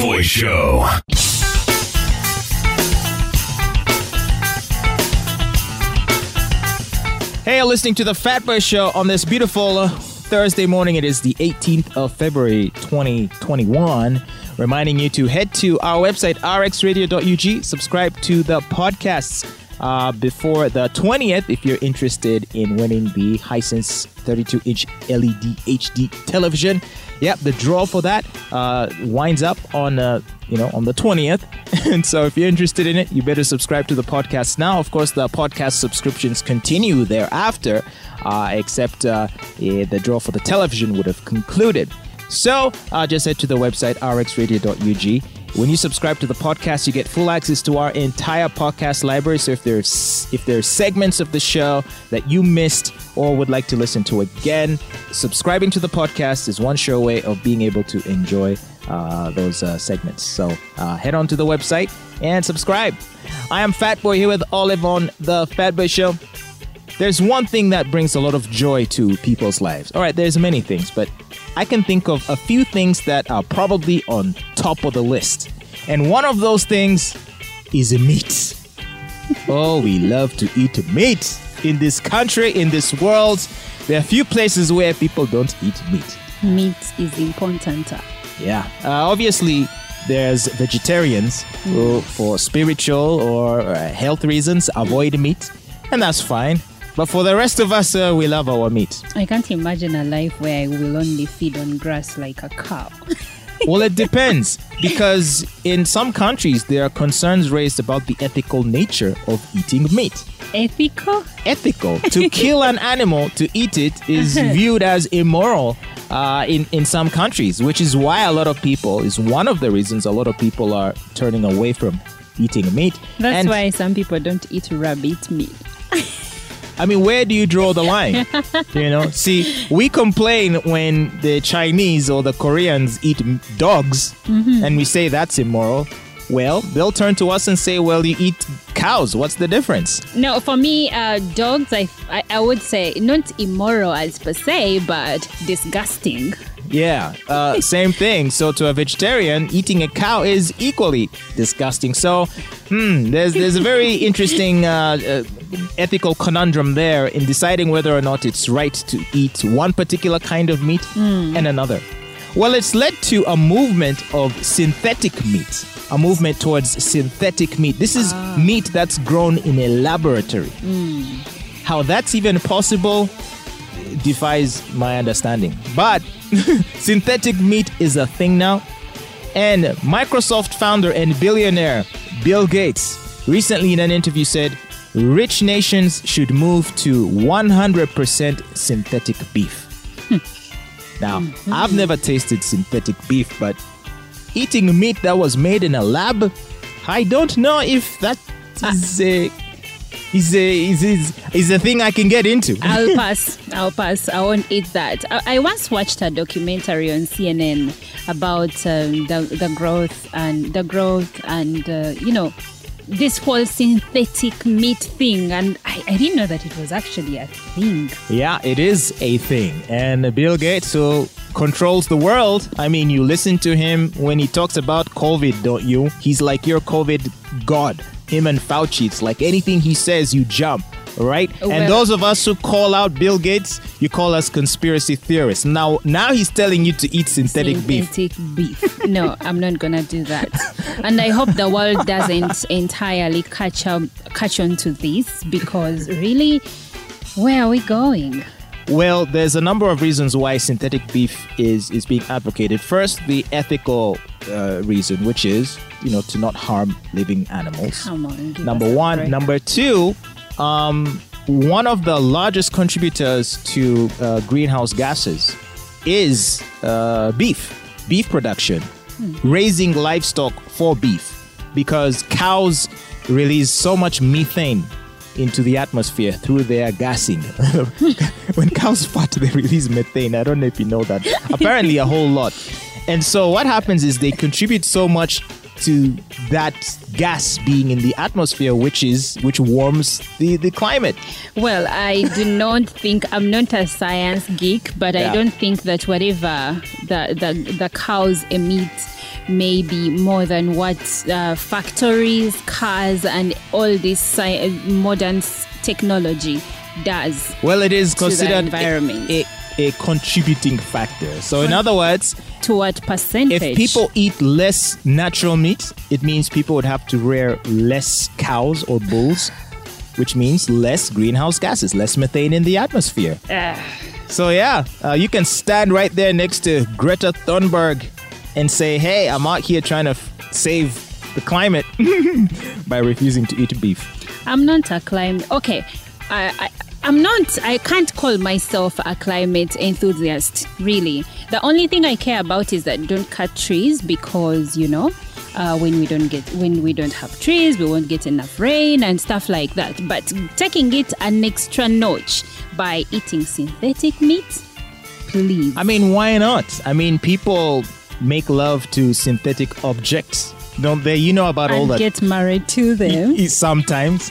Boy Show. Hey, you're listening to the Fat Boy Show on this beautiful uh, Thursday morning. It is the 18th of February 2021. Reminding you to head to our website, rxradio.ug, subscribe to the podcasts uh, before the 20th if you're interested in winning the Hisense 32 inch LED HD television. Yep, the draw for that uh, winds up on uh, you know on the 20th, and so if you're interested in it, you better subscribe to the podcast now. Of course, the podcast subscriptions continue thereafter, uh, except uh, yeah, the draw for the television would have concluded. So uh, just head to the website rxradio.ug. When you subscribe to the podcast, you get full access to our entire podcast library. So if there's if there's segments of the show that you missed or would like to listen to again, subscribing to the podcast is one sure way of being able to enjoy uh, those uh, segments. So uh, head on to the website and subscribe. I am Fatboy here with Olive on the Fatboy Show. There's one thing that brings a lot of joy to people's lives. All right, there's many things, but I can think of a few things that are probably on top of the list. And one of those things is meat. oh, we love to eat meat. In this country, in this world, there are few places where people don't eat meat. Meat is important. Yeah. Uh, obviously, there's vegetarians who, for spiritual or uh, health reasons, avoid meat, and that's fine. But for the rest of us, uh, we love our meat. I can't imagine a life where I will only feed on grass like a cow. Well, it depends because in some countries there are concerns raised about the ethical nature of eating meat. Ethical? Ethical. to kill an animal to eat it is viewed as immoral uh, in, in some countries, which is why a lot of people, is one of the reasons a lot of people are turning away from eating meat. That's And- why some people don't eat rabbit meat. I mean, where do you draw the line? you know, see, we complain when the Chinese or the Koreans eat dogs, and we say that's immoral. Well, they'll turn to us and say, "Well, you eat cows. What's the difference?" No, for me, uh, dogs, I, I, I would say not immoral as per se, but disgusting. Yeah, uh, same thing. So to a vegetarian, eating a cow is equally disgusting. So, hmm, there's there's a very interesting uh, uh, ethical conundrum there in deciding whether or not it's right to eat one particular kind of meat hmm. and another. Well, it's led to a movement of synthetic meat, a movement towards synthetic meat. This is ah. meat that's grown in a laboratory. Hmm. How that's even possible defies my understanding. But synthetic meat is a thing now. And Microsoft founder and billionaire Bill Gates recently in an interview said rich nations should move to 100% synthetic beef. Now, I've never tasted synthetic beef, but eating meat that was made in a lab, I don't know if that is a is a is is, is a thing I can get into. I'll pass. I'll pass. I won't eat that. I, I once watched a documentary on CNN about um, the the growth and the growth and uh, you know this whole synthetic meat thing, and I, I didn't know that it was actually a thing. Yeah, it is a thing. And Bill Gates, who controls the world, I mean, you listen to him when he talks about COVID, don't you? He's like your COVID god. Him and Fauci, it's like anything he says, you jump. Right? Well- and those of us who call out Bill Gates, you call us conspiracy theorists. Now now he's telling you to eat synthetic, beef. Synthetic beef. no, I'm not gonna do that. And I hope the world doesn't entirely catch up, catch on to this because really, where are we going? Well, there's a number of reasons why synthetic beef is is being advocated. First, the ethical uh, reason, which is you know to not harm living animals. Come on. Number one. Number two, um, one of the largest contributors to uh, greenhouse gases is uh, beef, beef production, raising livestock for beef, because cows release so much methane into the atmosphere through their gassing. when cows fart, they release methane. I don't know if you know that. Apparently, a whole lot. and so what happens is they contribute so much to that gas being in the atmosphere, which is which warms the, the climate. Well, I do not think I'm not a science geek, but Yeah. I don't think that whatever the the, the cows emit may be more than what uh, factories, cars, and all this sci- modern technology does. Well, it is considered a, environment. a, a contributing factor. So, in other words, To what percentage? if people eat less natural meat, it means people would have to rear less cows or bulls, which means less greenhouse gases, less methane in the atmosphere. So, yeah, uh, you can stand right there next to Greta Thunberg and say, hey, I'm out here trying to f- save the climate by refusing to eat beef. I'm not a climate. Okay, I, I I'm not. I can't call myself a climate enthusiast. Really, the only thing I care about is that don't cut trees because you know. Uh, when we don't get when we don't have trees we won't get enough rain and stuff like that but taking it an extra notch by eating synthetic meat please I mean, why not? I mean, people make love to synthetic objects, don't they? You know about all and that. get married to them Sometimes.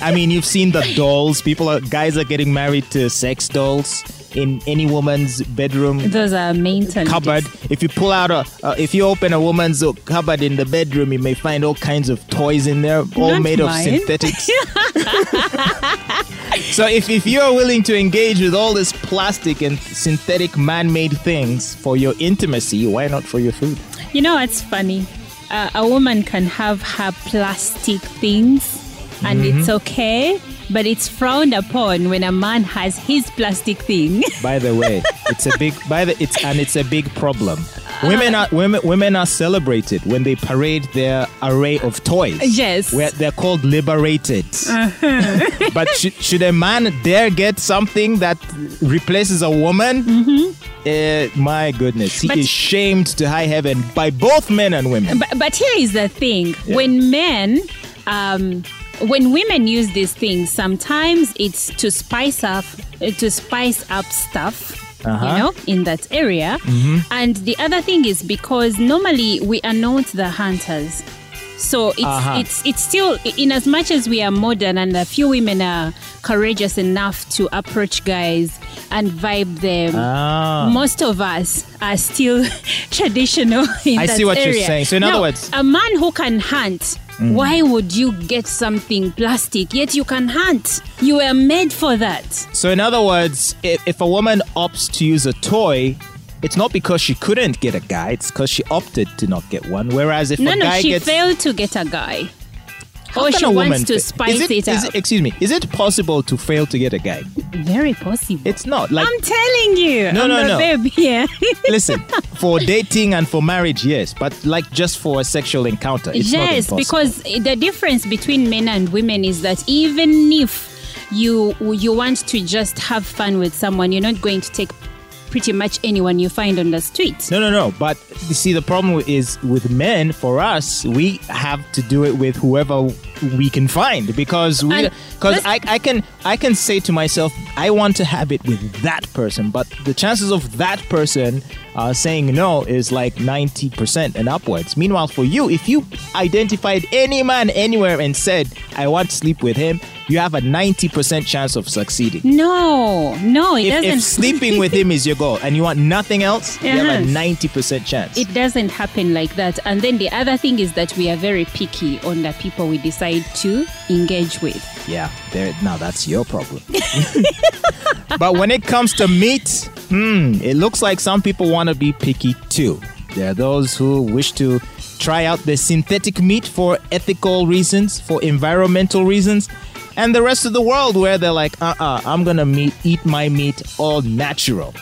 I mean, you've seen the dolls. People are guys are getting married to sex dolls in any woman's bedroom those are maintenance cupboard. If you pull out a, uh, if you open a woman's cupboard in the bedroom, you may find all kinds of toys in there, all Not made of synthetics. so if, if you are willing to engage with all this plastic and synthetic man-made things for your intimacy, why not for your food? You know it's funny? Uh, a woman can have her plastic things and Mm-hmm. it's okay, but it's frowned upon when a man has his plastic thing. By the way, it's a big by the it's and it's a big problem. Women are women women are celebrated when they parade their array of toys. Yes. where they're called liberated. but should, should a man dare get something that replaces a woman? Eh, my goodness, he But- is shamed to high heaven by both men and women. but, but here is the thing when men, um, when women use these things, sometimes it's to spice up, uh, to spice up stuff. Uh-huh. You know, in that area. And the other thing is because normally we are not the hunters. So it's Uh-huh. it's it's still in as much as we are modern and a few women are courageous enough to approach guys and vibe them. Ah. Most of us are still traditional in I that see what you're saying. So in other words- Mm. a man who can hunt. Why would you get something plastic? Yet you can hunt. You were made for that. So, in other words, if, if a woman opts to use a toy, it's not because she couldn't get a guy, it's because she opted to not get one. Whereas if No, a no, guy she gets. failed to get a guy. How or she wants to spice is it, it is up. excuse me, is it possible to fail to get a guy? Very possible. It's not. Like, I'm telling you. No, I'm no, no. babe here. listen, for dating and for marriage, yes, but like just for a sexual encounter, it's not yes, because the difference between men and women is that even if you you want to just have fun with someone, you're not going to take pretty much anyone you find on the street. No, no, no. But you see, the problem is with men. For us, we have to do it with whoever we can find because we because I, I can I can say to myself I want to have it with that person, but the chances of that person uh, saying no is like ninety percent and upwards. Meanwhile, for you, if you identified any man anywhere and said I want to sleep with him, you have a ninety percent chance of succeeding. No, no, it If, doesn't. if sleeping with him is your goal and you want nothing else, you have a Uh-huh. ninety percent chance. it doesn't happen like that. And then the other thing is that we are very picky on the people we decide to engage with. Yeah, there. Now that's your problem. but when it comes to meat, hmm, it looks like some people want to be picky too. There are those who wish to try out the synthetic meat for ethical reasons, for environmental reasons, and the rest of the world where they're like, uh-uh, I'm gonna meat, eat my meat all natural.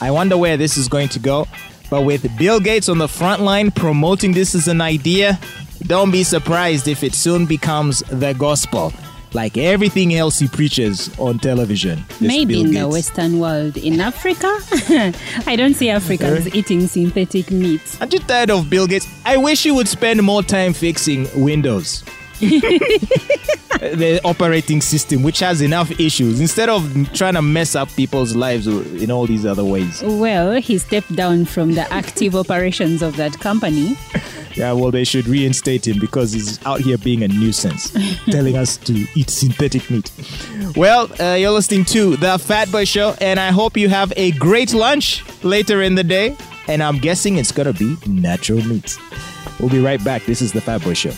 I wonder where this is going to go. But with Bill Gates on the front line promoting this as an idea, don't be surprised if it soon becomes the gospel, like everything else he preaches on television. Maybe in the Western world. In Africa, I don't see Africans eating synthetic meat. Aren't you tired of Bill Gates? I wish he would spend more time fixing Windows. the operating system, which has enough issues, instead of trying to mess up people's lives in all these other ways. Well, he stepped down from the active operations of that company. Yeah, well, they should reinstate him because he's out here being a nuisance, telling us to eat synthetic meat. Well, uh, you're listening to The Fat Boy Show, and I hope you have a great lunch later in the day. And I'm guessing it's going to be natural meat. We'll be right back. This is The Fat Boy Show.